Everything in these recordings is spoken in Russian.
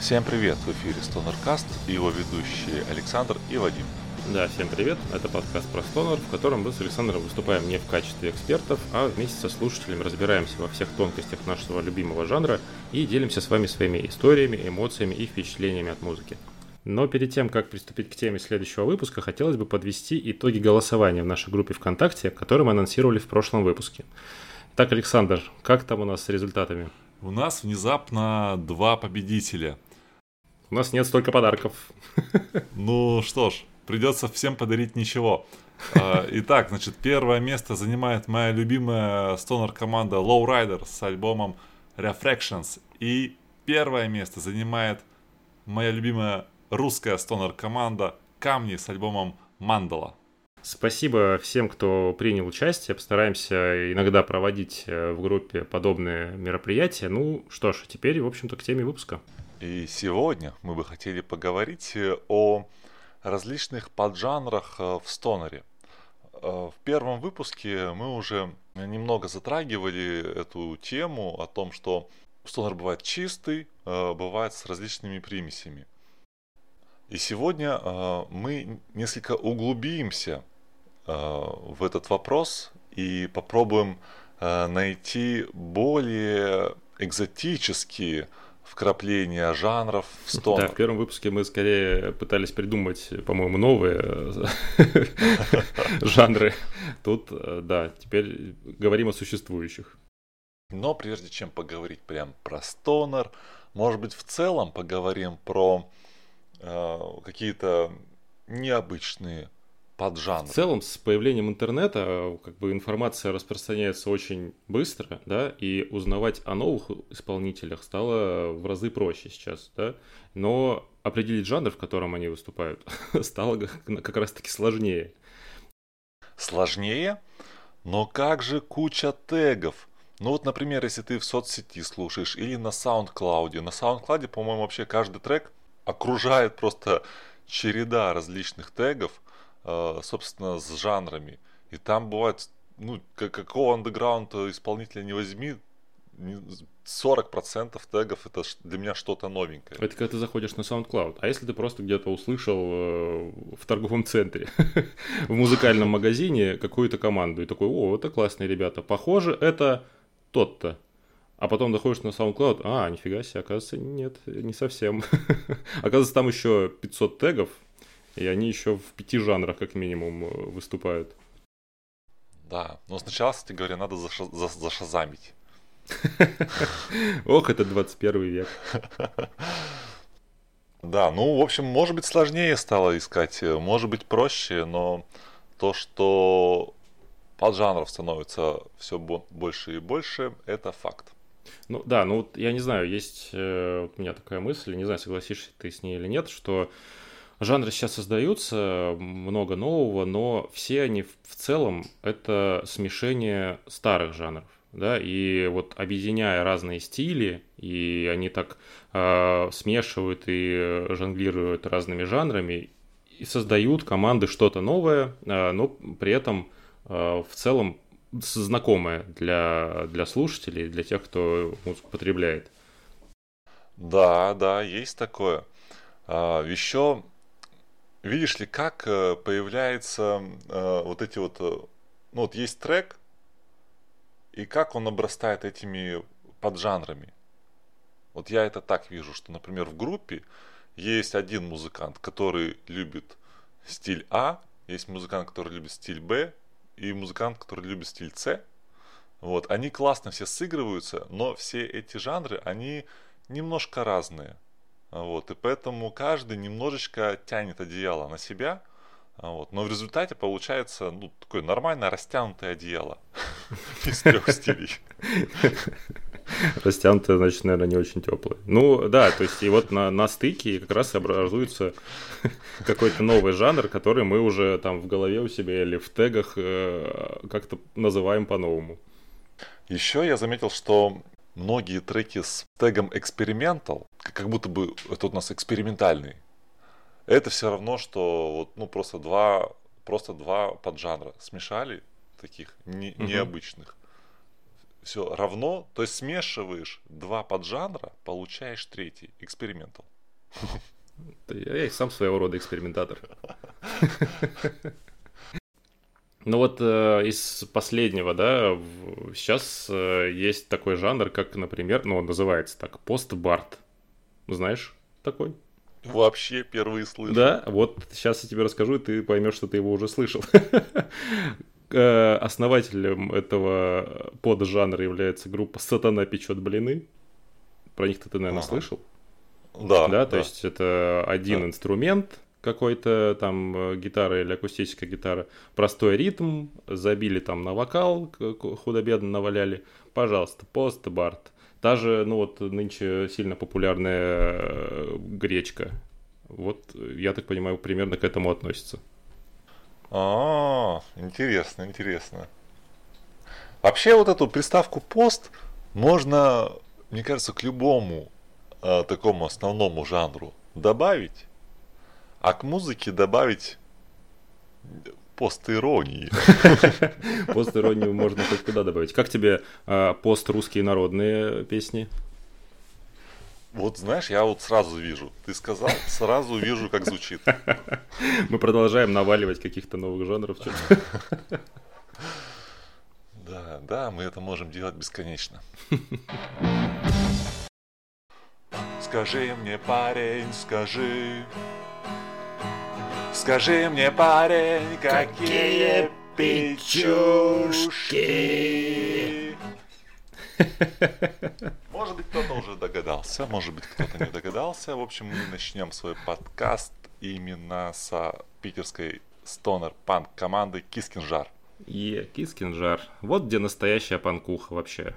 Всем привет! В эфире StonerCast и его ведущие Александр и Вадим. Да, всем привет. Это подкаст про стонер, в котором мы с Александром выступаем не в качестве экспертов, а вместе со слушателями разбираемся во всех тонкостях нашего любимого жанра и делимся с вами своими историями, эмоциями и впечатлениями от музыки. Но перед тем, как приступить к теме следующего выпуска, хотелось бы подвести итоги голосования в нашей группе ВКонтакте, который мы анонсировали в прошлом выпуске. Так, Александр, как там у нас с результатами? У нас внезапно два победителя. У нас нет столько подарков. Ну что ж, придется всем подарить ничего. А, итак, значит, первое место занимает моя любимая стонер команда Lowrider с альбомом Refractions. И первое место занимает моя любимая русская стонер команда Камни с альбомом Мандала. Спасибо всем, кто принял участие. Постараемся иногда проводить э, в группе подобные мероприятия. Ну что ж, теперь, в общем-то, к теме выпуска. И сегодня мы бы хотели поговорить э, о различных поджанрах э, в стонере. Э, в первом выпуске мы уже немного затрагивали эту тему о том, что стонер бывает чистый, бывает с различными примесями. И сегодня мы несколько углубимся в этот вопрос и попробуем найти более экзотические вкрапления жанров в стонер. Да, в первом выпуске мы скорее пытались придумать, по-моему, новые жанры. Тут, да, теперь говорим о существующих. Но прежде чем поговорить прям про стонер, может быть, в целом поговорим про э, какие-то необычные поджанр. В целом, с появлением интернета, э, как бы информация распространяется очень быстро, да, и узнавать о новых исполнителях стало в разы проще сейчас, да, но определить жанр, в котором они выступают, стало как раз-таки сложнее. Сложнее? Но как же куча тегов? Ну вот, например, если ты в соцсети слушаешь или на SoundCloud. На SoundCloud, по-моему, вообще каждый трек окружает просто череда различных тегов, собственно, с жанрами. И там бывает, ну, какого андеграунд исполнителя не возьми, 40% тегов это для меня что-то новенькое. Это когда ты заходишь на SoundCloud. А если ты просто где-то услышал э, в торговом центре, в музыкальном магазине какую-то команду и такой, о, это классные ребята, похоже, это тот-то. А потом доходишь на SoundCloud, а, нифига себе, оказывается, нет, не совсем. оказывается, там еще 500 тегов, и они еще в пяти жанрах, как минимум, э, выступают. Да, но сначала, кстати говоря, надо заша- за- зашазамить. Ох, это 21 век. Да, ну, в общем, может быть, сложнее стало искать, э, может быть, проще, но то, что поджанров становится все больше и больше, это факт. Ну да, ну вот я не знаю, есть э, вот у меня такая мысль, не знаю, согласишься ты с ней или нет, что Жанры сейчас создаются, много нового, но все они в целом это смешение старых жанров. Да, и вот объединяя разные стили, и они так э, смешивают и жонглируют разными жанрами, и создают команды что-то новое, э, но при этом э, в целом знакомое для, для слушателей, для тех, кто музыку потребляет. Да, да, есть такое. Еще видишь ли, как э, появляются э, вот эти вот, э, ну вот есть трек, и как он обрастает этими поджанрами. Вот я это так вижу, что, например, в группе есть один музыкант, который любит стиль А, есть музыкант, который любит стиль Б, и музыкант, который любит стиль С. Вот, они классно все сыгрываются, но все эти жанры, они немножко разные. Вот, и поэтому каждый немножечко тянет одеяло на себя, вот, но в результате получается ну, такое нормальное растянутое одеяло из трех стилей. Растянутое, значит, наверное, не очень теплое. Ну, да, то есть и вот на, на стыке как раз образуется какой-то новый жанр, который мы уже там в голове у себя или в тегах э, как-то называем по-новому. Еще я заметил, что многие треки с тегом experimental, как будто бы это у нас экспериментальный, это все равно, что вот, ну, просто два, просто два поджанра смешали, таких не, угу. необычных. все равно, то есть смешиваешь два поджанра, получаешь третий, экспериментал. Я и сам своего рода экспериментатор. Ну вот э, из последнего, да, в, сейчас э, есть такой жанр, как, например, ну он называется так, постбард. Знаешь такой? Вообще первый слышу. Да, вот сейчас я тебе расскажу, и ты поймешь, что ты его уже слышал. Э, основателем этого поджанра является группа «Сатана печет блины». Про них ты, наверное, слышал? Да, да. То есть это один инструмент, какой-то там э, гитара или акустическая гитара, простой ритм, забили там на вокал, худо-бедно наваляли, пожалуйста, пост-бард. Та же, ну вот нынче сильно популярная э, гречка. Вот, я так понимаю, примерно к этому относится. А, интересно, интересно. Вообще вот эту приставку пост можно, мне кажется, к любому э, такому основному жанру добавить а к музыке добавить пост-иронии. Пост-иронию можно хоть куда добавить. Как тебе э, пост-русские народные песни? Вот знаешь, я вот сразу вижу. Ты сказал, сразу вижу, как звучит. Мы продолжаем наваливать каких-то новых жанров. Да, да, мы это можем делать бесконечно. Скажи мне, парень, скажи, Скажи мне, парень, какие печушки. Может быть, кто-то уже догадался, может быть, кто-то не догадался. В общем, мы начнем свой подкаст именно с питерской stoner-панк команды Кискинжар. Yeah, Кискинжар. Вот где настоящая панкуха вообще.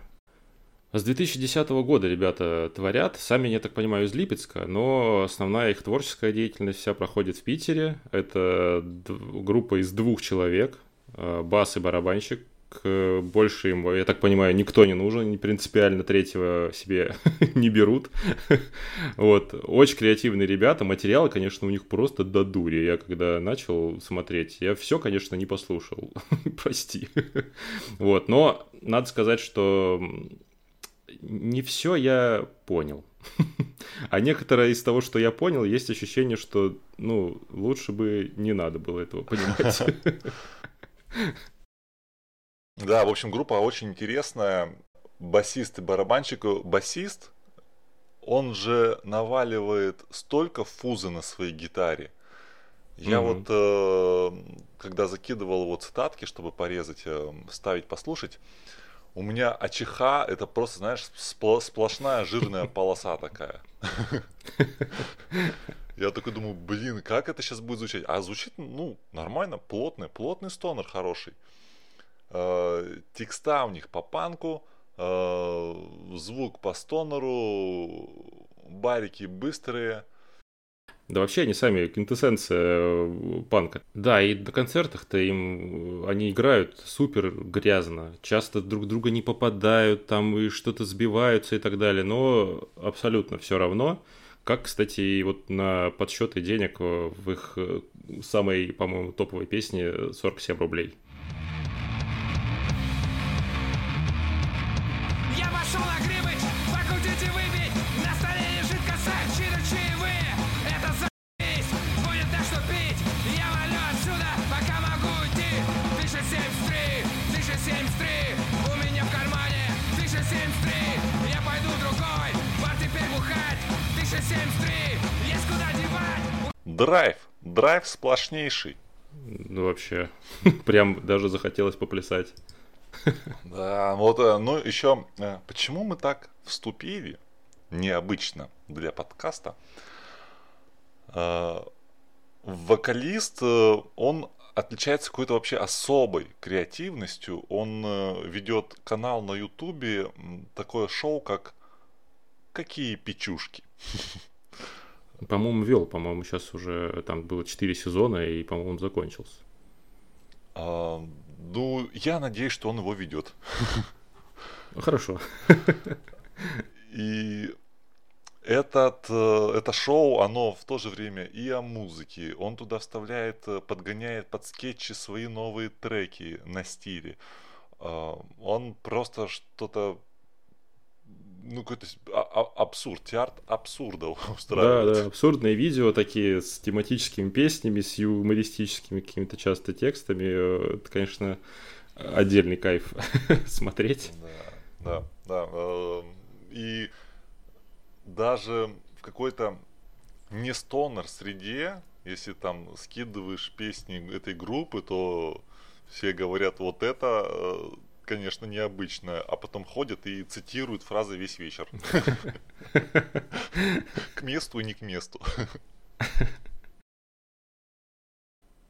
С 2010 года ребята творят, сами, я так понимаю, из Липецка, но основная их творческая деятельность вся проходит в Питере. Это группа из двух человек, э, бас и барабанщик. Больше им, я так понимаю, никто не нужен, принципиально третьего себе не берут. вот. Очень креативные ребята, материалы, конечно, у них просто до дури. Я когда начал смотреть, я все, конечно, не послушал. Прости. вот. Но надо сказать, что не все я понял. А некоторое из того, что я понял, есть ощущение, что, ну, лучше бы не надо было этого понимать. Да, в общем, группа очень интересная. Басист и барабанщик. Басист, он же наваливает столько фузы на своей гитаре. Я mm-hmm. вот, э, когда закидывал его цитатки, чтобы порезать, э, ставить, послушать, у меня АЧХ это просто, знаешь, сплошная жирная полоса такая. Я такой думаю, блин, как это сейчас будет звучать? А звучит, ну, нормально, плотный, плотный стонер хороший. Э, текста у них по панку, э, звук по стонеру, барики быстрые. Да вообще они сами квинтэссенция э, панка. Да, и на концертах-то им э, они играют супер грязно, часто друг друга не попадают, там и что-то сбиваются и так далее, но абсолютно все равно. Как, кстати, и вот на подсчеты денег э, в их самой, по-моему, топовой песне 47 рублей. Драйв, драйв сплошнейший. Ну, вообще, прям даже захотелось поплясать. Да, вот, э, ну, еще, э, почему мы так вступили, необычно для подкаста, э, вокалист, он отличается какой-то вообще особой креативностью. Он ведет канал на Ютубе, такое шоу, как «Какие печушки». По-моему, вел, по-моему, сейчас уже там было 4 сезона, и, по-моему, он закончился. А, ну, я надеюсь, что он его ведет. Хорошо. И этот, э, это шоу, оно в то же время и о музыке. Он туда вставляет, э, подгоняет под скетчи свои новые треки на стиле. э, он просто что-то ну, какой-то а, а, абсурд, театр абсурда устраивает. Да, да, абсурдные видео такие с тематическими песнями, с юмористическими какими-то часто текстами. Э, это, конечно, отдельный кайф смотреть. Да, да, да. Эм, и даже в какой-то не стонер среде, если там скидываешь песни этой группы, то все говорят, вот это э, конечно, необычное, а потом ходят и цитируют фразы весь вечер. К месту и не к месту.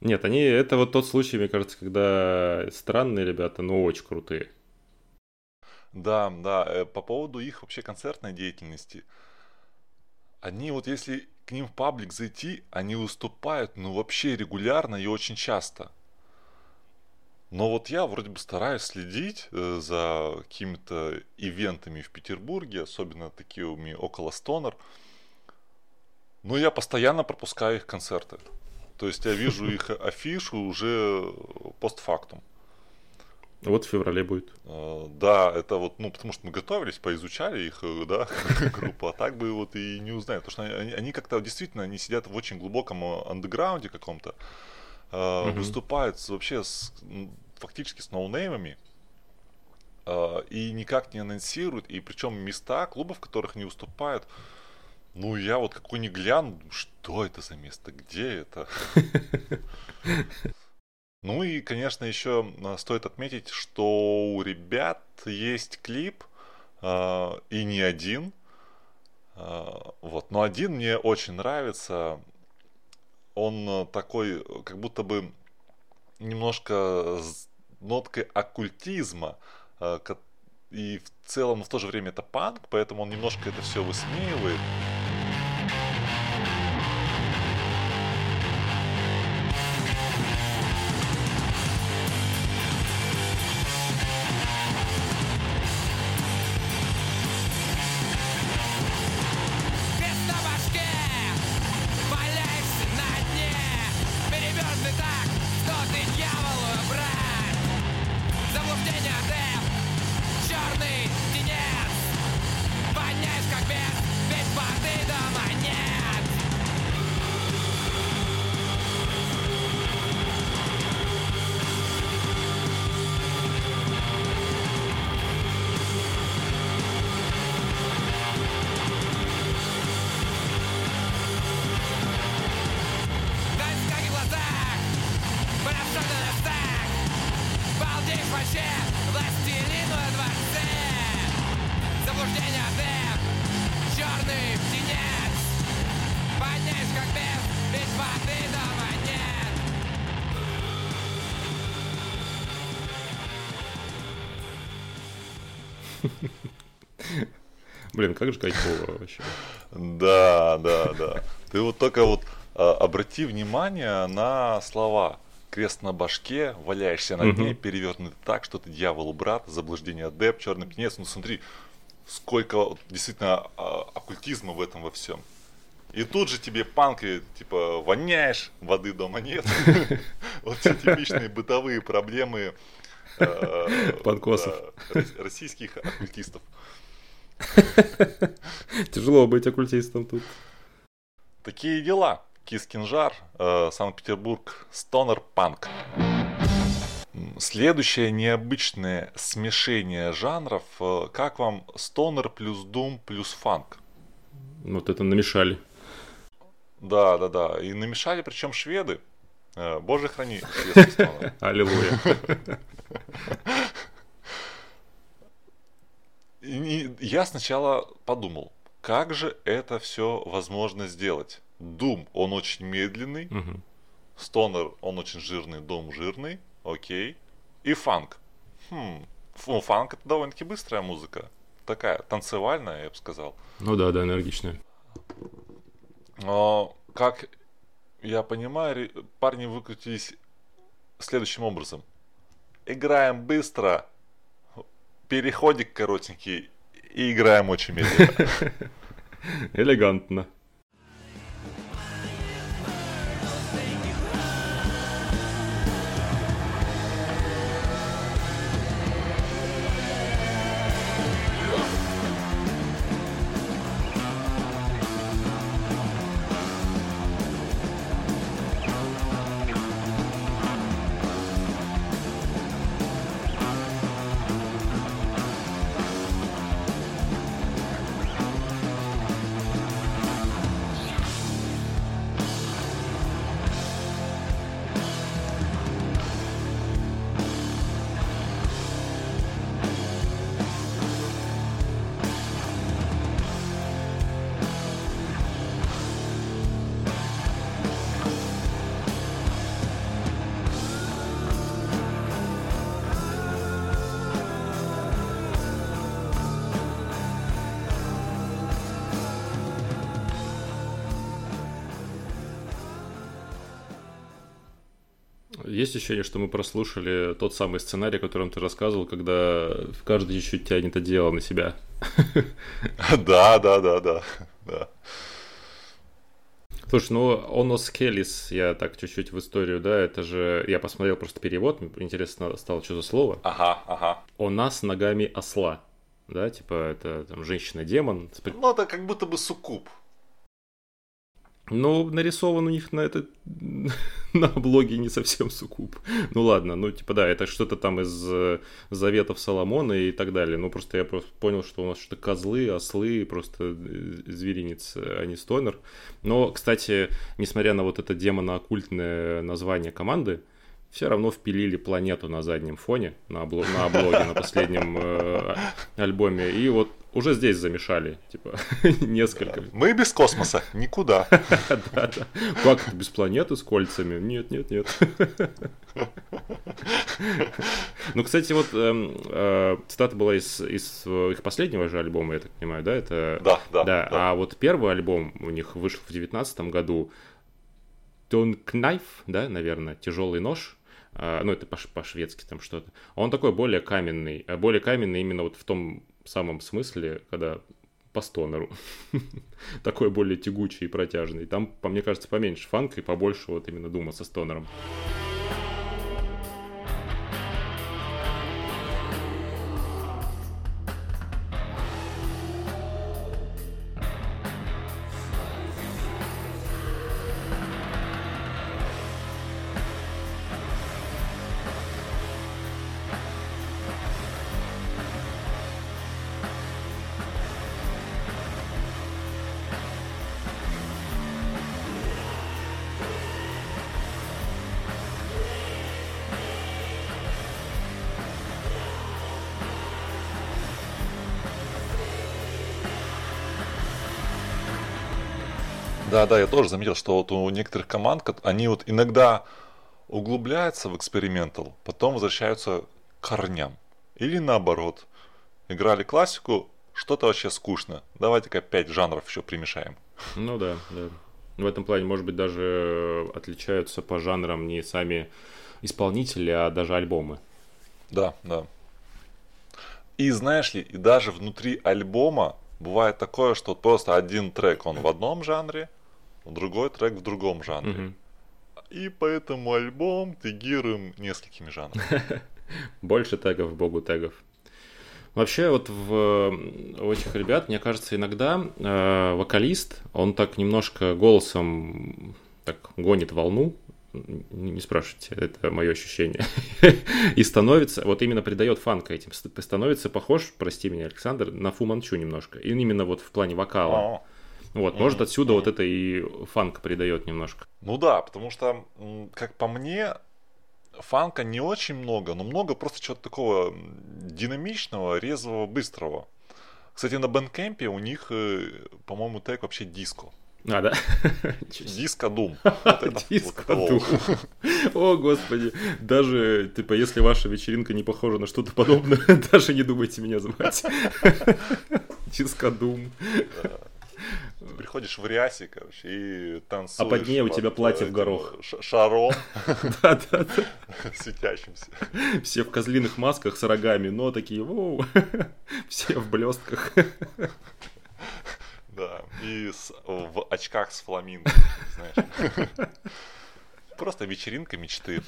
Нет, они это вот тот случай, мне кажется, когда странные ребята, но очень крутые. Да, да, э, по поводу их вообще концертной деятельности. Они вот если к ним в паблик зайти, они выступают, ну вообще регулярно и очень часто. Но вот я вроде бы стараюсь следить э, за какими-то ивентами в Петербурге, особенно такими около Стонер. Но я постоянно пропускаю их концерты. То есть я вижу их афишу уже постфактум. Вот в феврале будет. Э, да, это вот, ну, потому что мы готовились, поизучали их, э, да, группу, а так бы вот и не узнали. Потому что они, они как-то действительно, они сидят в очень глубоком андеграунде каком-то э, выступают вообще с, фактически с ноунеймами э, и никак не анонсируют, и причем места клубов, в которых не выступают, ну я вот какой не гляну, что это за место, где это? Ну и, конечно, еще э, стоит отметить, что у ребят есть клип, и не один. Вот, но один мне очень нравится он э, такой, как будто бы немножко с ноткой оккультизма, э, и в целом в то же время это панк, поэтому он немножко это все высмеивает. Блин, как же кайфово вообще. Да, да, да. Ты вот только вот а, обрати внимание на слова. Крест на башке, валяешься на дне, перевернутый так, что ты дьявол брат, заблуждение адеп, черный птенец. Ну смотри, сколько действительно а, оккультизма в этом во всем. И тут же тебе панки, типа, воняешь, воды дома нет. Вот все типичные бытовые проблемы Панкосов. российских оккультистов. Тяжело быть оккультистом тут. Такие дела. Кис Кинжар, э, Санкт-Петербург, Стонер Панк. Следующее необычное смешение жанров. Э, как вам Стонер плюс Дум плюс фанк? Вот это намешали. Да, да, да. И намешали, причем шведы. Э, Боже храни. Аллилуйя. И я сначала подумал, как же это все возможно сделать? Дум, он очень медленный, угу. Стонер, он очень жирный, Дум жирный, окей. И фанк. Хм, ну, фанк это довольно-таки быстрая музыка. Такая, танцевальная, я бы сказал. Ну да, да, энергичная. Но, как я понимаю, парни выкрутились следующим образом. Играем быстро, переходик коротенький и играем очень медленно. Элегантно. Ощущение, что мы прослушали тот самый сценарий, о котором ты рассказывал, когда каждый чуть-чуть тянет одеяло на себя. Да, да, да, да, да. Слушай, ну Онос Келлис, я так чуть-чуть в историю, да, это же, я посмотрел просто перевод, мне интересно стало, что за слово. Ага, ага. У нас ногами осла, да, типа это там женщина-демон. Ну, это как будто бы суккуб. Ну, нарисован у них на это на блоге не совсем суккуб. Ну ладно, ну типа да, это что-то там из э, заветов Соломона и так далее. Ну просто я просто понял, что у нас что-то козлы, ослы, просто э, зверинец, а не стонер. Но, кстати, несмотря на вот это демоно-оккультное название команды, все равно впилили планету на заднем фоне, на, обло- на облоге, на последнем э, альбоме. И вот уже здесь замешали, типа, несколько. Мы без космоса, никуда. Да, да. Как это без планеты с кольцами? Нет, нет, нет. Ну, кстати, вот эм, э, цитата была из, их последнего же альбома, я так понимаю, да? Это... Да, да, да. А вот первый альбом у них вышел в девятнадцатом году. Тон Кнайф, да, наверное, тяжелый нож. А, ну, это по-шведски там что-то. Он такой более каменный, а более каменный именно вот в том самом смысле, когда по стонеру. Такой более тягучий и протяжный. Там, по мне кажется, поменьше фанка и побольше вот именно дума со стонером. Да, да, я тоже заметил, что вот у некоторых команд, они вот иногда углубляются в экспериментал, потом возвращаются к корням. Или наоборот, играли классику, что-то вообще скучно. Давайте-ка пять жанров еще примешаем. Ну да, да. В этом плане, может быть, даже отличаются по жанрам не сами исполнители, а даже альбомы. Да, да. И знаешь ли, и даже внутри альбома бывает такое, что просто один трек, он в одном жанре, другой трек в другом жанре. Угу. И поэтому альбом тегируем несколькими жанрами. Больше тегов, богу тегов. Вообще вот в, у этих ребят, мне кажется, иногда э, вокалист, он так немножко голосом так гонит волну, не, спрашивайте, это мое ощущение, и становится, вот именно придает фанка этим, становится похож, прости меня, Александр, на Фу Манчу немножко, и именно вот в плане вокала. Вот, может, отсюда вот это и фанк придает немножко. Ну да, потому что, как по мне, фанка не очень много, но много просто чего-то такого динамичного, резвого, быстрого. Кстати, на Бэнкэмпе у них, э, по-моему, тег вообще диско. А, да? Диско Дум. Диско Дум. О, господи. Даже, типа, если ваша вечеринка не похожа на что-то подобное, даже не думайте меня звать. Диско Дум приходишь в рясе, короче, и танцуешь. А под ней у тебя платье в горох. Шаром. Да-да-да. Светящимся. Все в козлиных масках с рогами, но такие, воу, все в блестках. Да, и в очках с фламинго, знаешь. Просто вечеринка мечты.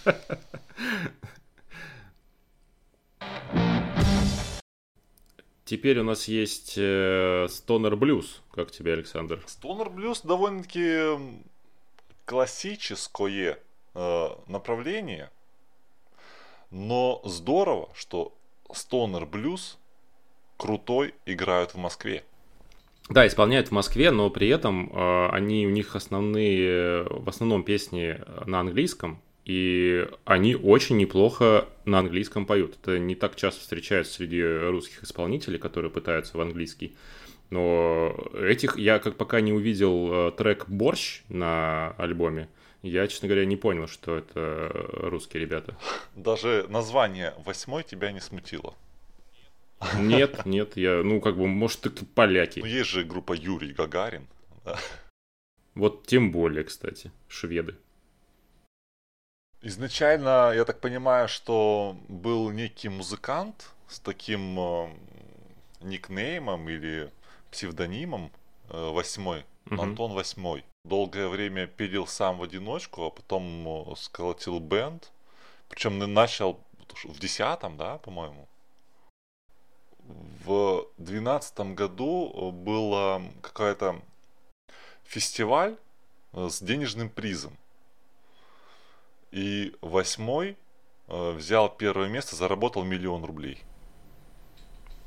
Теперь у нас есть э, Stoner Blues. Как тебе, Александр? Stoner Blues довольно-таки классическое э, направление. Но здорово, что Stoner Blues крутой играют в Москве. Да, исполняют в Москве, но при этом э, они у них основные, в основном песни на английском, и они очень неплохо на английском поют. Это не так часто встречаются среди русских исполнителей, которые пытаются в английский. Но этих я как пока не увидел э, трек «Борщ» на альбоме, я, честно говоря, не понял, что это русские ребята. Даже название «Восьмой» тебя не смутило? Нет, нет, я, ну, как бы, может, это поляки. Ну, есть же группа Юрий Гагарин. Вот тем более, кстати, шведы. Изначально, я так понимаю, что был некий музыкант с таким э, никнеймом или псевдонимом э, Восьмой, угу. Антон Восьмой. Долгое время пилил сам в одиночку, а потом э, сколотил бенд. Причем начал в десятом, да, по-моему. В двенадцатом году был какой-то фестиваль с денежным призом. И восьмой э, взял первое место, заработал миллион рублей.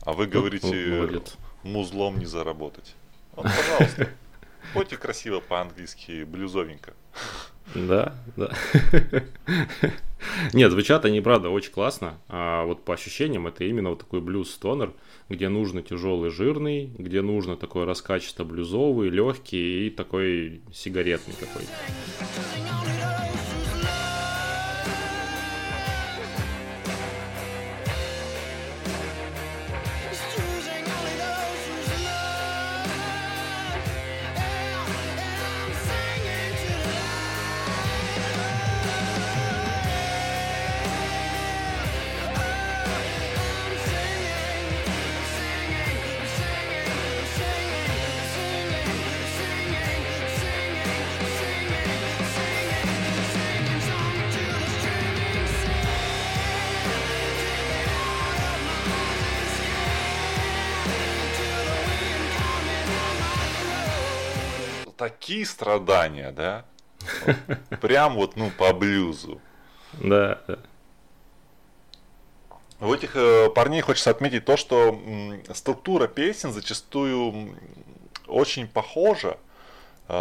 А вы говорите, музлом не заработать. Вот, пожалуйста. Пойте красиво по-английски, блюзовенько. Да, да. Нет, звучат они, правда, очень классно. А вот по ощущениям это именно вот такой блюз-стонер, где нужно тяжелый жирный, где нужно такой раскачисто-блюзовый, легкий и такой сигаретный такой. Такие страдания, да? Прям вот, ну, по блюзу. Да, да. У этих э, парней хочется отметить то, что м, структура песен зачастую очень похожа, э,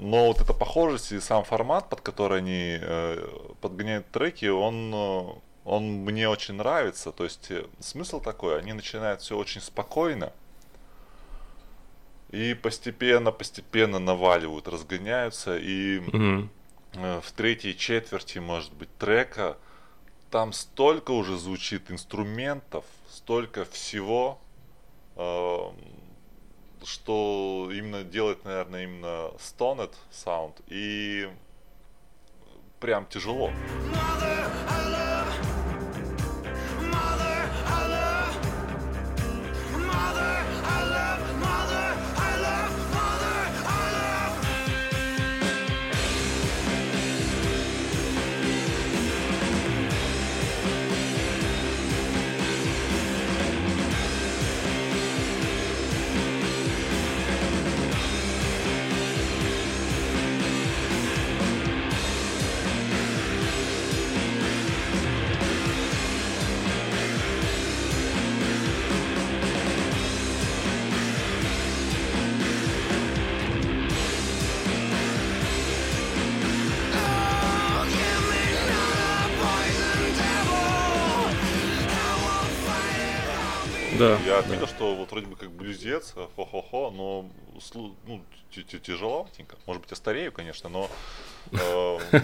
но вот эта похожесть и сам формат, под который они э, подгоняют треки, он, э, он мне очень нравится. То есть э, смысл такой, они начинают все очень спокойно, и постепенно, постепенно наваливают, разгоняются. И угу. в третьей четверти, может быть, трека там столько уже звучит инструментов, столько всего, э, что именно делает, наверное, именно stoned sound. И прям тяжело. Mother, Да. Я отметил, да. что вот вроде бы как блюзец, хо-хо-хо, но ну, тяжеловатенько. Может быть, я старею, конечно, но... Э,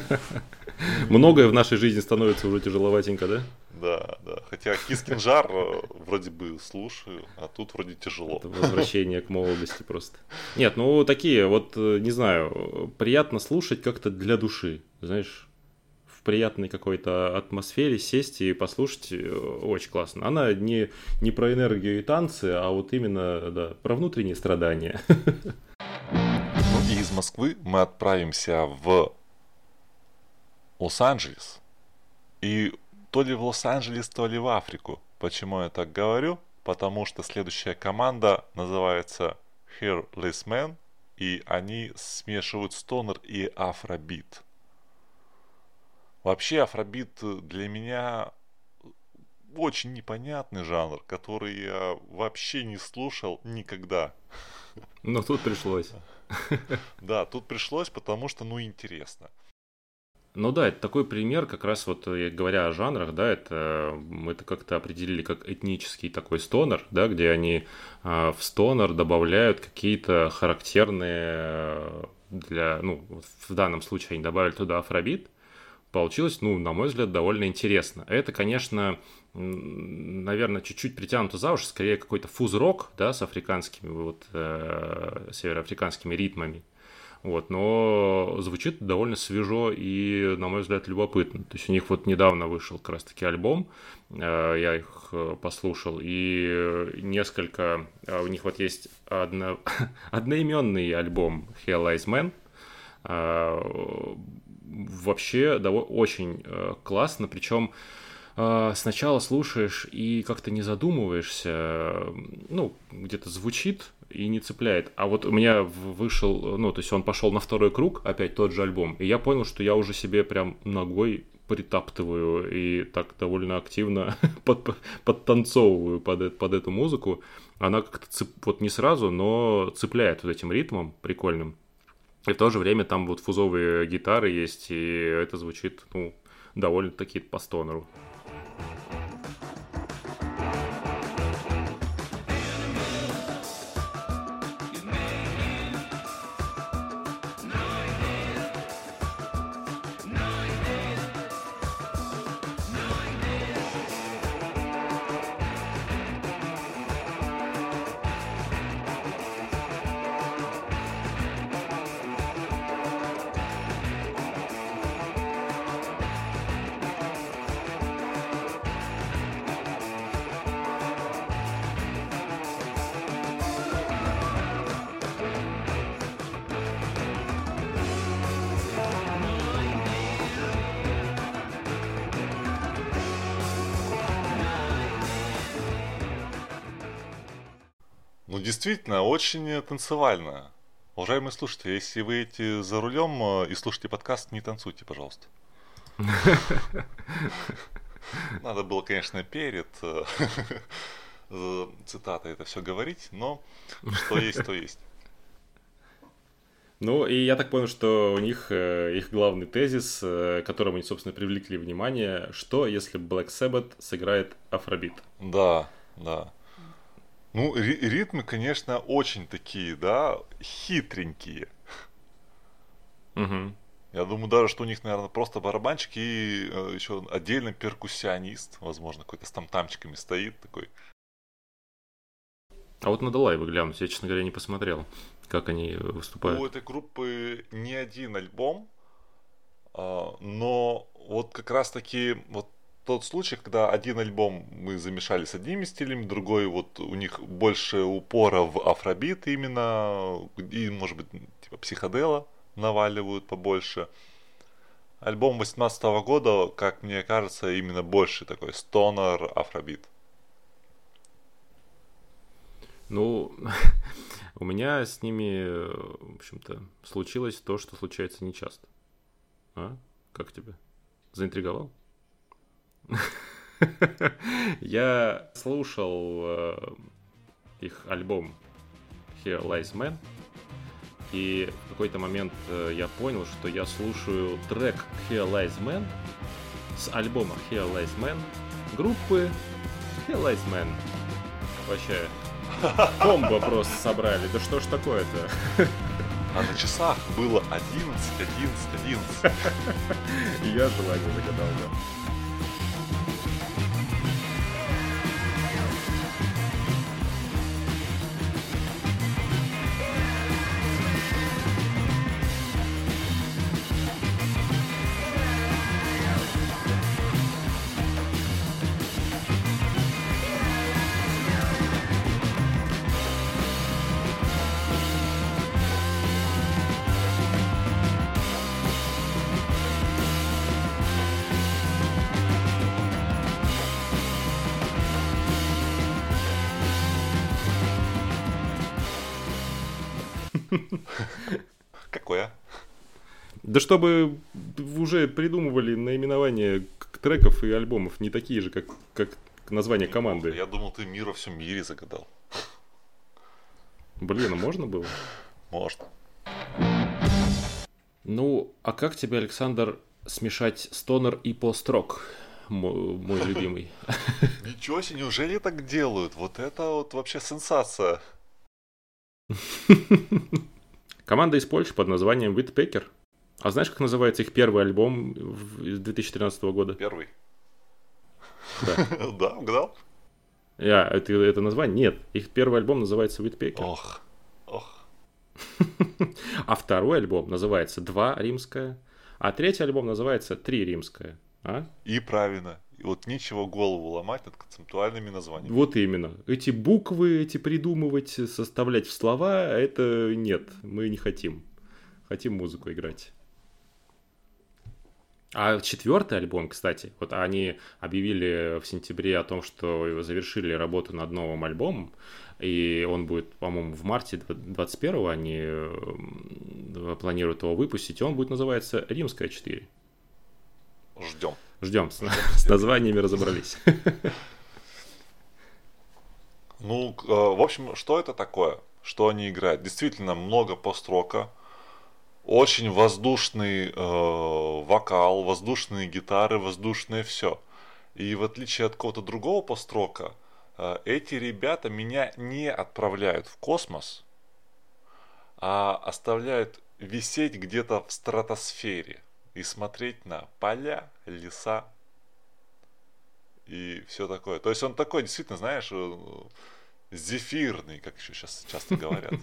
Многое в нашей жизни становится уже тяжеловатенько, да? Да, да. Хотя Кискин жар э, вроде бы слушаю, а тут вроде тяжело. Это возвращение к молодости просто. Нет, ну такие вот, э, не знаю, приятно слушать как-то для души, знаешь приятной какой-то атмосфере сесть и послушать э, очень классно. Она не, не про энергию и танцы, а вот именно да, про внутренние страдания. Ну и из Москвы мы отправимся в Лос-Анджелес. И то ли в Лос-Анджелес, то ли в Африку. Почему я так говорю? Потому что следующая команда называется Hairless Man, и они смешивают стонер и афробит. Вообще афробит для меня очень непонятный жанр, который я вообще не слушал никогда. Но тут пришлось. Да, тут пришлось, потому что, ну, интересно. Ну да, это такой пример, как раз вот говоря о жанрах, да, это мы это как-то определили как этнический такой стонер, да, где они э, в стонер добавляют какие-то характерные для, ну, в данном случае они добавили туда афробит, получилось, ну, на мой взгляд, довольно интересно. Это, конечно, наверное, чуть-чуть притянуто за уши, скорее какой-то фуз-рок, да, с африканскими, вот, э, североафриканскими ритмами. Вот, но звучит довольно свежо и, на мой взгляд, любопытно. То есть у них вот недавно вышел как раз-таки альбом, э, я их э, послушал, и несколько... У них вот есть одно, одноименный альбом Hell Eyes Man, вообще да, очень классно, причем сначала слушаешь и как-то не задумываешься, ну, где-то звучит, и не цепляет. А вот у меня вышел, ну, то есть он пошел на второй круг, опять тот же альбом, и я понял, что я уже себе прям ногой притаптываю и так довольно активно под, подтанцовываю под, под эту музыку. Она как-то цеп, вот не сразу, но цепляет вот этим ритмом прикольным. И в то же время там вот фузовые гитары есть, и это звучит, ну, довольно-таки по стонеру. Очень танцевально. Уважаемые слушатели, если вы едете за рулем э, и слушаете подкаст, не танцуйте, пожалуйста. Надо было, конечно, перед э, цитатой это все говорить, но что есть, то есть. Ну, и я так понял, что у них э, их главный тезис, которым они, собственно, привлекли внимание, что если Black Sabbath сыграет афробит? Да, да. Ну, ритмы, конечно, очень такие, да, хитренькие. Угу. Я думаю даже, что у них, наверное, просто барабанщик и э, еще отдельный перкуссионист, возможно, какой-то с тамтамчиками стоит такой. А вот надо лайвы глянуть, я, честно говоря, не посмотрел, как они выступают. У этой группы не один альбом, а, но вот как раз таки вот тот случай, когда один альбом мы замешали с одними стилями, другой вот у них больше упора в афробит именно, и может быть типа психодела наваливают побольше. Альбом 18 года, как мне кажется, именно больше такой стонер афробит. Ну, у меня с ними, в общем-то, случилось то, что случается нечасто. А? Как тебе? Заинтриговал? Я слушал э, их альбом Here Lies Man, и в какой-то момент э, я понял, что я слушаю трек Here Lies Man с альбома Here Lies Man группы Here Lies Man. Вообще, комбо просто собрали. Да что ж такое-то? А на часах было 11, 11, 11. Я желание загадал, да. Какое? Да чтобы уже придумывали наименования треков и альбомов не такие же, как, как название команды. Я думал, ты мир во всем мире загадал. Блин, а можно было? Можно. Ну, а как тебе, Александр, смешать стонер и пост-рок, мой, мой любимый? Ничего себе, неужели так делают? Вот это вот вообще сенсация. Команда из Польши под названием Whitpacker. А знаешь, как называется их первый альбом из 2013 года? Первый. Да. Да, угадал? Я, это, это название? Нет. Их первый альбом называется Whitpacker. Ох, ох. А второй альбом называется «Два римская», а третий альбом называется «Три римская». А? И правильно. И вот нечего голову ломать над концептуальными названиями. Вот именно. Эти буквы, эти придумывать, составлять в слова, это нет, мы не хотим. Хотим музыку играть. А четвертый альбом, кстати, вот они объявили в сентябре о том, что завершили работу над новым альбомом, и он будет, по-моему, в марте 21-го они планируют его выпустить, и он будет называться «Римская 4». Ждем. Ждем, с, с названиями разобрались. Ну, э, в общем, что это такое? Что они играют? Действительно, много построка, очень воздушный э, вокал, воздушные гитары, воздушное все. И в отличие от какого-то другого построка, э, эти ребята меня не отправляют в космос, а оставляют висеть где-то в стратосфере и смотреть на поля, леса и все такое. То есть он такой, действительно, знаешь, э, зефирный, как еще сейчас часто говорят.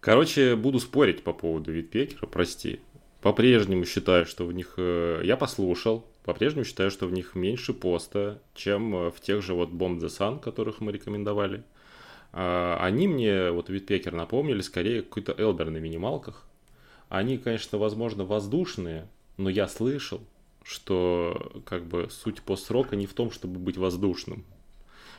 Короче, буду спорить по поводу Витпекера, прости. По-прежнему считаю, что в них... Э, я послушал, по-прежнему считаю, что в них меньше поста, чем э, в тех же вот Bomb the Sun, которых мы рекомендовали. А, они мне, вот Витпекер напомнили, скорее какой-то Элдер на минималках. Они, конечно, возможно, воздушные, но я слышал, что как бы суть построка не в том, чтобы быть воздушным.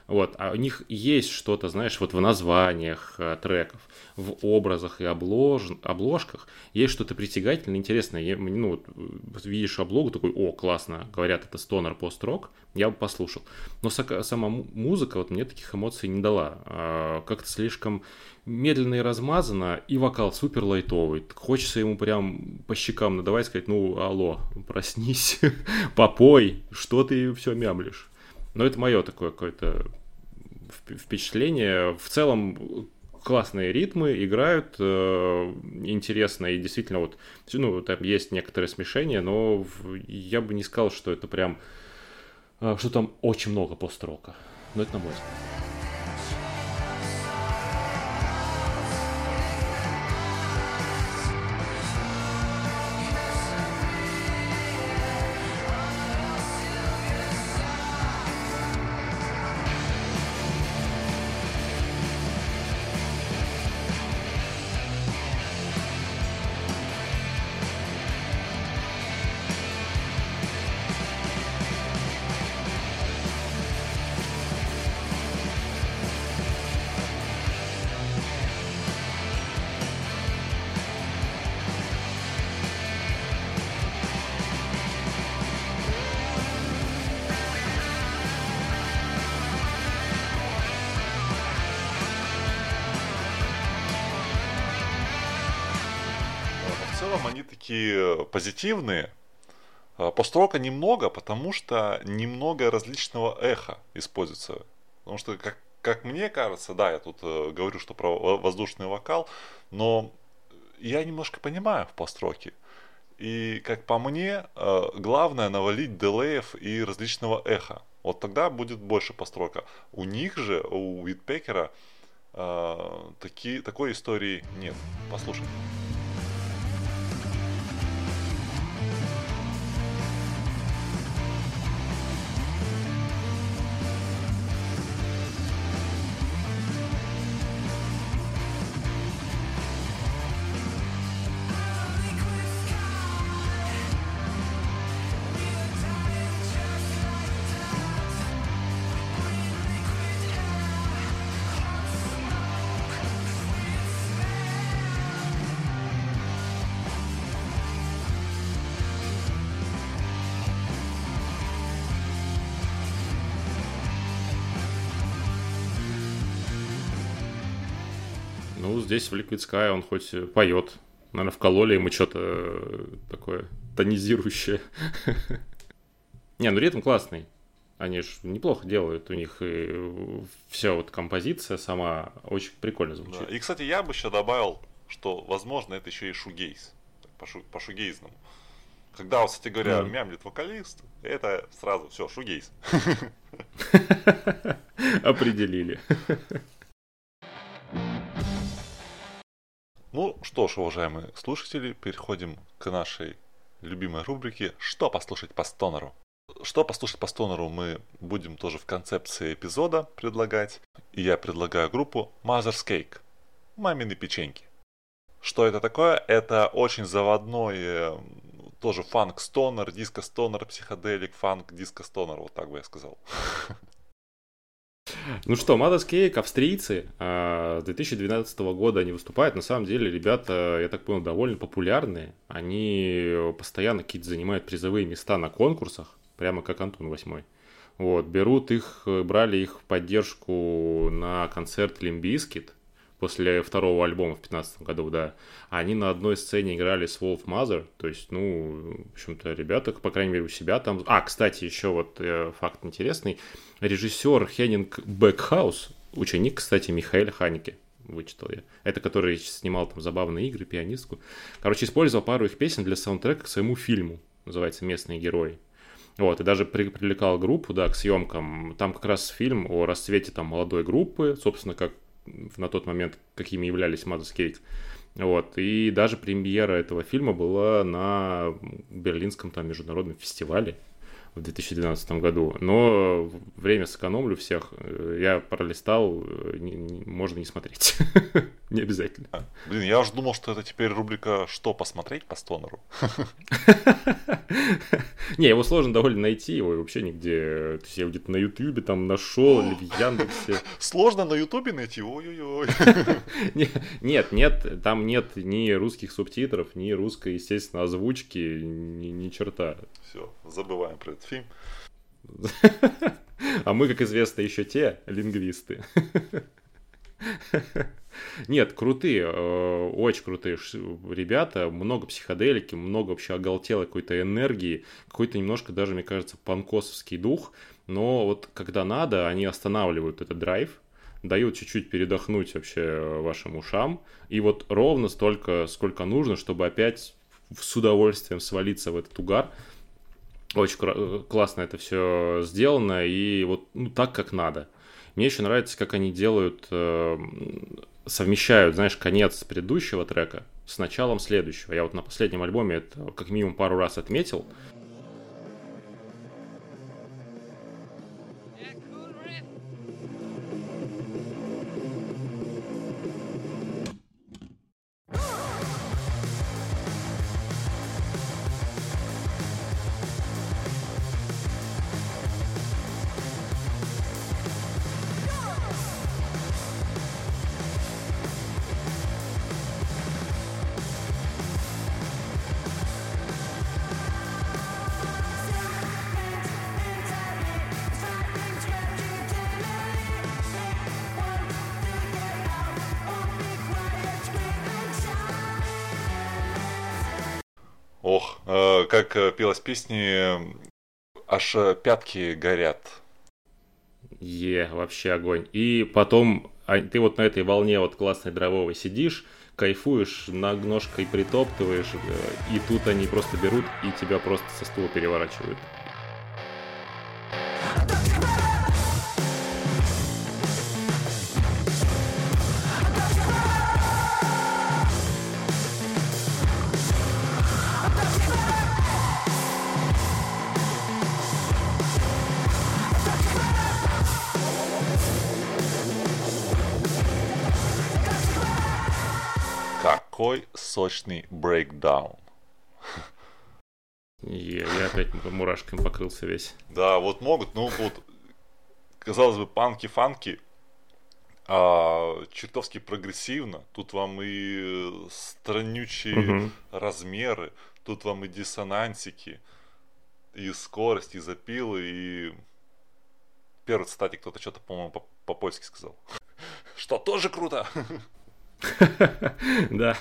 Вот, а у них есть что-то, знаешь, вот в названиях э, треков, в образах и облож... обложках есть что-то притягательное, интересное. Я, ну, э, видишь облогу, такой, о, классно, говорят, это стонер пост-рок, я бы послушал. Но сама музыка вот мне таких эмоций не дала. А, как-то слишком медленно и размазано, и вокал супер лайтовый. Хочется ему прям по щекам надавать, сказать, ну, алло, проснись, попой, что ты все мямлишь. Но это мое такое какое-то впечатление. В целом классные ритмы, играют э, интересно и действительно вот, ну, там есть некоторые смешения, но я бы не сказал, что это прям, э, что там очень много построка. Но это на мой взгляд. Такие позитивные. А, Построка немного, потому что немного различного эха используется. Потому что, как, как мне кажется, да, я тут э, говорю, что про воздушный вокал, но я немножко понимаю в построке. И, как по мне, э, главное навалить делеев и различного эха. Вот тогда будет больше построка. У них же, у Витпекера, э, таки, такой истории нет. Послушай. Здесь в Liquid Sky он хоть поет. Наверное, вкололи ему что-то э, такое тонизирующее. Не, ну ритм классный. Они же неплохо делают, у них и вся вот композиция сама очень прикольно звучит. Да. И, кстати, я бы еще добавил, что, возможно, это еще и шугейс, по, шу, по шугейзному. Когда, вот, кстати говоря, mm. мямлит вокалист, это сразу все, шугейс. Определили. Ну что ж, уважаемые слушатели, переходим к нашей любимой рубрике «Что послушать по стонеру?». Что послушать по стонеру мы будем тоже в концепции эпизода предлагать. И я предлагаю группу Mother's Cake. Мамины печеньки. Что это такое? Это очень заводной э, тоже фанк-стонер, диско-стонер, психоделик, фанк, диско-стонер, вот так бы я сказал. Ну что, Mother's Cake, австрийцы, а, с 2012 года они выступают. На самом деле, ребята, я так понял, довольно популярные. Они постоянно какие-то занимают призовые места на конкурсах, прямо как Антон Восьмой. Вот, берут их, брали их в поддержку на концерт Limp Bizkit после второго альбома в 2015 году, да. Они на одной сцене играли с Wolfmother, то есть, ну, в общем-то, ребята, по крайней мере, у себя там... А, кстати, еще вот э, факт интересный. Режиссер Хеннинг Бекхаус, ученик, кстати, Михаэля Ханики, вычитал я. Это который снимал там забавные игры, пианистку. Короче, использовал пару их песен для саундтрека к своему фильму. Называется «Местные герои». Вот, и даже при, привлекал группу, да, к съемкам. Там как раз фильм о расцвете там молодой группы, собственно, как на тот момент, какими являлись Mother's Cake. Вот, и даже премьера этого фильма была на Берлинском там международном фестивале в 2012 году. Но время сэкономлю всех. Я пролистал, не, не, можно не смотреть. не обязательно. А, блин, я уже думал, что это теперь рубрика «Что посмотреть по стонеру?» Не, его сложно довольно найти, его вообще нигде. То есть я где-то на Ютубе там нашел или в Яндексе. Сложно на Ютубе найти? Ой-ой-ой. Нет, нет, там нет ни русских субтитров, ни русской, естественно, озвучки, ни черта. Все, забываем про этот фильм. А мы, как известно, еще те лингвисты. Нет, крутые, э, очень крутые ребята, много психоделики, много вообще оголтелой какой-то энергии, какой-то немножко даже, мне кажется, панкосовский дух, но вот когда надо, они останавливают этот драйв, дают чуть-чуть передохнуть вообще вашим ушам, и вот ровно столько, сколько нужно, чтобы опять с удовольствием свалиться в этот угар, очень э, классно это все сделано, и вот ну, так, как надо. Мне еще нравится, как они делают, э, совмещают, знаешь, конец предыдущего трека с началом следующего. Я вот на последнем альбоме это как минимум пару раз отметил. Песни, аж э, пятки горят. Е, вообще огонь. И потом а, ты вот на этой волне вот классной дрововой сидишь, кайфуешь, ножкой притоптываешь, и тут они просто берут и тебя просто со стула переворачивают. Какой сочный брейкдаун. Я, я опять мурашками покрылся весь. Да, вот могут, ну вот, казалось бы, панки-фанки, а чертовски прогрессивно. Тут вам и странючие угу. размеры, тут вам и диссонансики, и скорость, и запилы, и... Первый цитате кто-то что-то, по-моему, по-польски сказал. Что тоже круто! Да.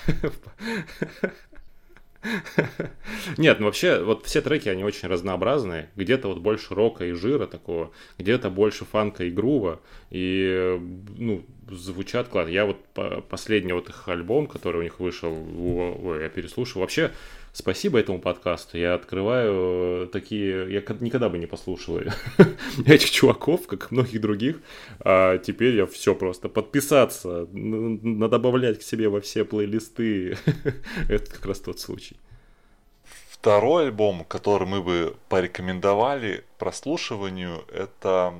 Нет, ну вообще, вот все треки, они очень разнообразные. Где-то вот больше рока и жира такого, где-то больше фанка и грува. И, ну, звучат классно. Я вот последний вот их альбом, который у них вышел, я переслушал. Вообще, спасибо этому подкасту я открываю такие... Я никогда бы не послушал этих чуваков, как многих других. А теперь я все просто подписаться, добавлять к себе во все плейлисты. Это как раз тот случай. Второй альбом, который мы бы порекомендовали прослушиванию, это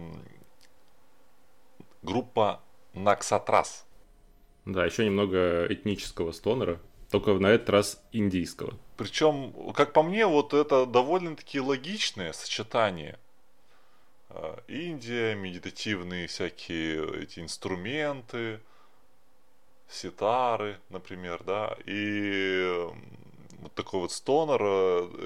группа Наксатрас. Да, еще немного этнического стонера, только на этот раз индийского. Причем, как по мне, вот это довольно-таки логичное сочетание. А, Индия, медитативные всякие эти инструменты, ситары, например, да, и вот такой вот стонер.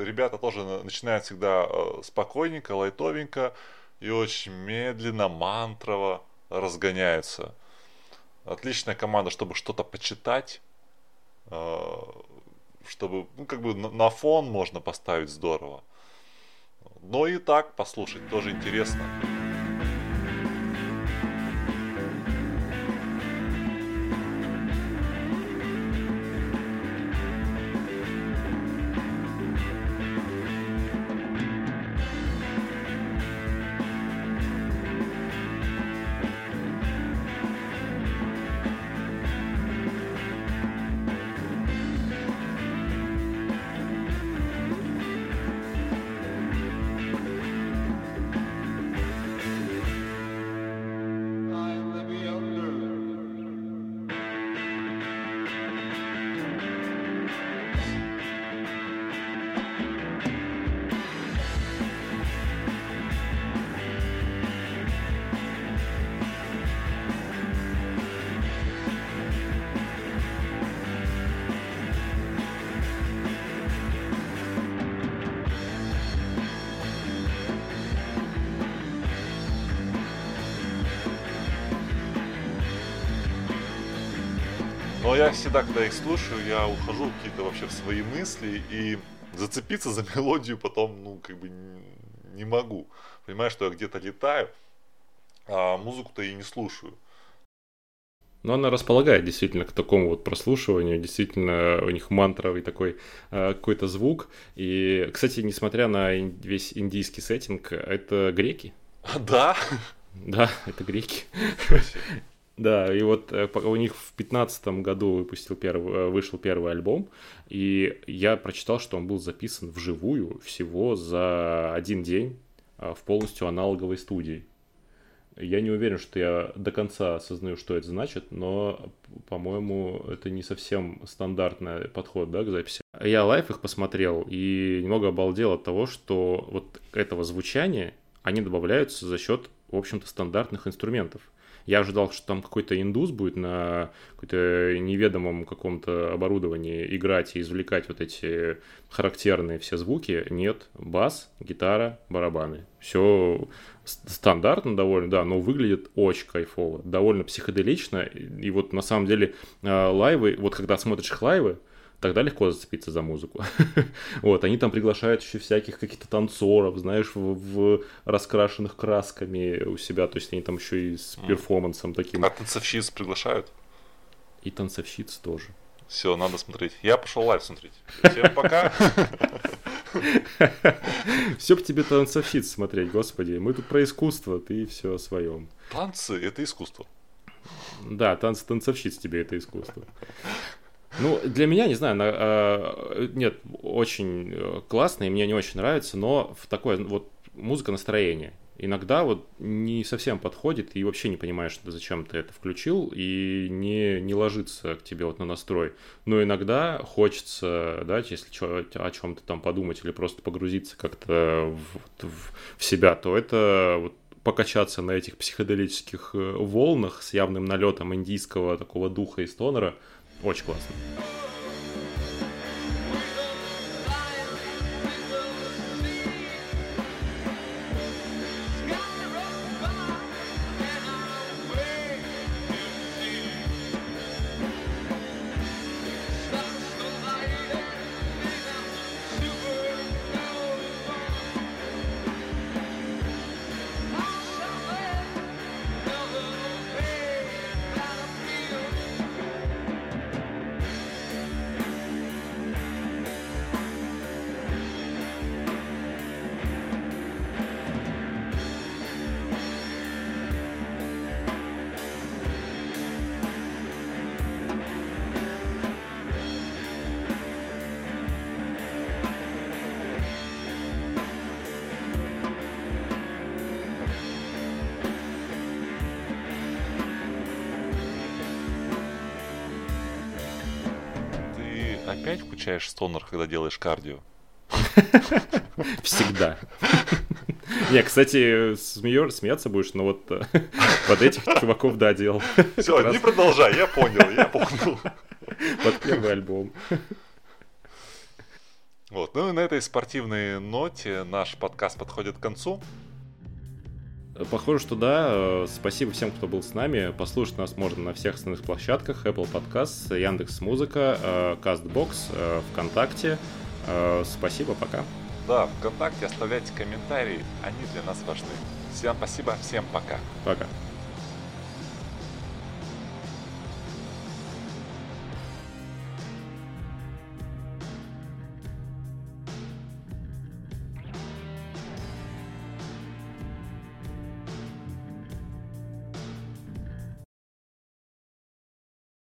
Ребята тоже начинают всегда э, спокойненько, лайтовенько и очень медленно, мантрово разгоняются. Отличная команда, чтобы что-то почитать, чтобы, ну, как бы на фон можно поставить здорово. Но и так послушать тоже интересно. Но я всегда, когда их слушаю, я ухожу какие-то вообще в свои мысли и зацепиться за мелодию потом, ну, как бы не могу. Понимаю, что я где-то летаю, а музыку-то и не слушаю. Но она располагает действительно к такому вот прослушиванию, действительно у них мантровый такой э, какой-то звук. И, кстати, несмотря на весь индийский сеттинг, это греки. Да? Да, это греки. Да, и вот э, у них в 2015 году выпустил первый, э, вышел первый альбом, и я прочитал, что он был записан вживую всего за один день а, в полностью аналоговой студии. Я не уверен, что я до конца осознаю, что это значит, но, по-моему, это не совсем стандартный подход да, к записи. Я live их посмотрел и немного обалдел от того, что вот этого звучания они добавляются за счет, в общем-то, стандартных инструментов. Я ожидал, что там какой-то индус будет на какой-то неведомом каком-то оборудовании играть и извлекать вот эти характерные все звуки. Нет, бас, гитара, барабаны. Все стандартно довольно, да, но выглядит очень кайфово, довольно психоделично. И вот на самом деле а, лайвы, вот когда смотришь лайвы, тогда легко зацепиться за музыку. вот, они там приглашают еще всяких каких-то танцоров, знаешь, в, в раскрашенных красками у себя, то есть они там еще и с перформансом таким. А танцовщиц приглашают? И танцовщиц тоже. Все, надо смотреть. Я пошел live смотреть. Всем пока. Все по тебе танцовщиц смотреть, господи. Мы тут про искусство, ты все о своем. Танцы это искусство. Да, танцы танцовщиц тебе это искусство. Ну, для меня, не знаю, на, э, нет, очень э, классно, и мне не очень нравится, но в такое вот музыка настроения. Иногда вот не совсем подходит, и вообще не понимаешь, зачем ты это включил, и не, не ложится к тебе вот на настрой. Но иногда хочется, да, если чё, о чем-то там подумать или просто погрузиться как-то в, в, в себя, то это вот покачаться на этих психоделических э, волнах с явным налетом индийского такого духа и стонера – очень классно. Включаешь стонер, когда делаешь кардио? Всегда. Не, кстати, смеяться будешь, но вот э, под этих чуваков, да, делал. Все, не продолжай, я понял, я понял. Под первый альбом. Вот, ну и на этой спортивной ноте наш подкаст подходит к концу. Похоже, что да. Спасибо всем, кто был с нами. Послушать нас можно на всех основных площадках. Apple Podcasts, Яндекс Музыка, Castbox, э, ВКонтакте. Э, спасибо, пока. Да, ВКонтакте оставляйте комментарии, они для нас важны. Всем спасибо, всем пока. Пока.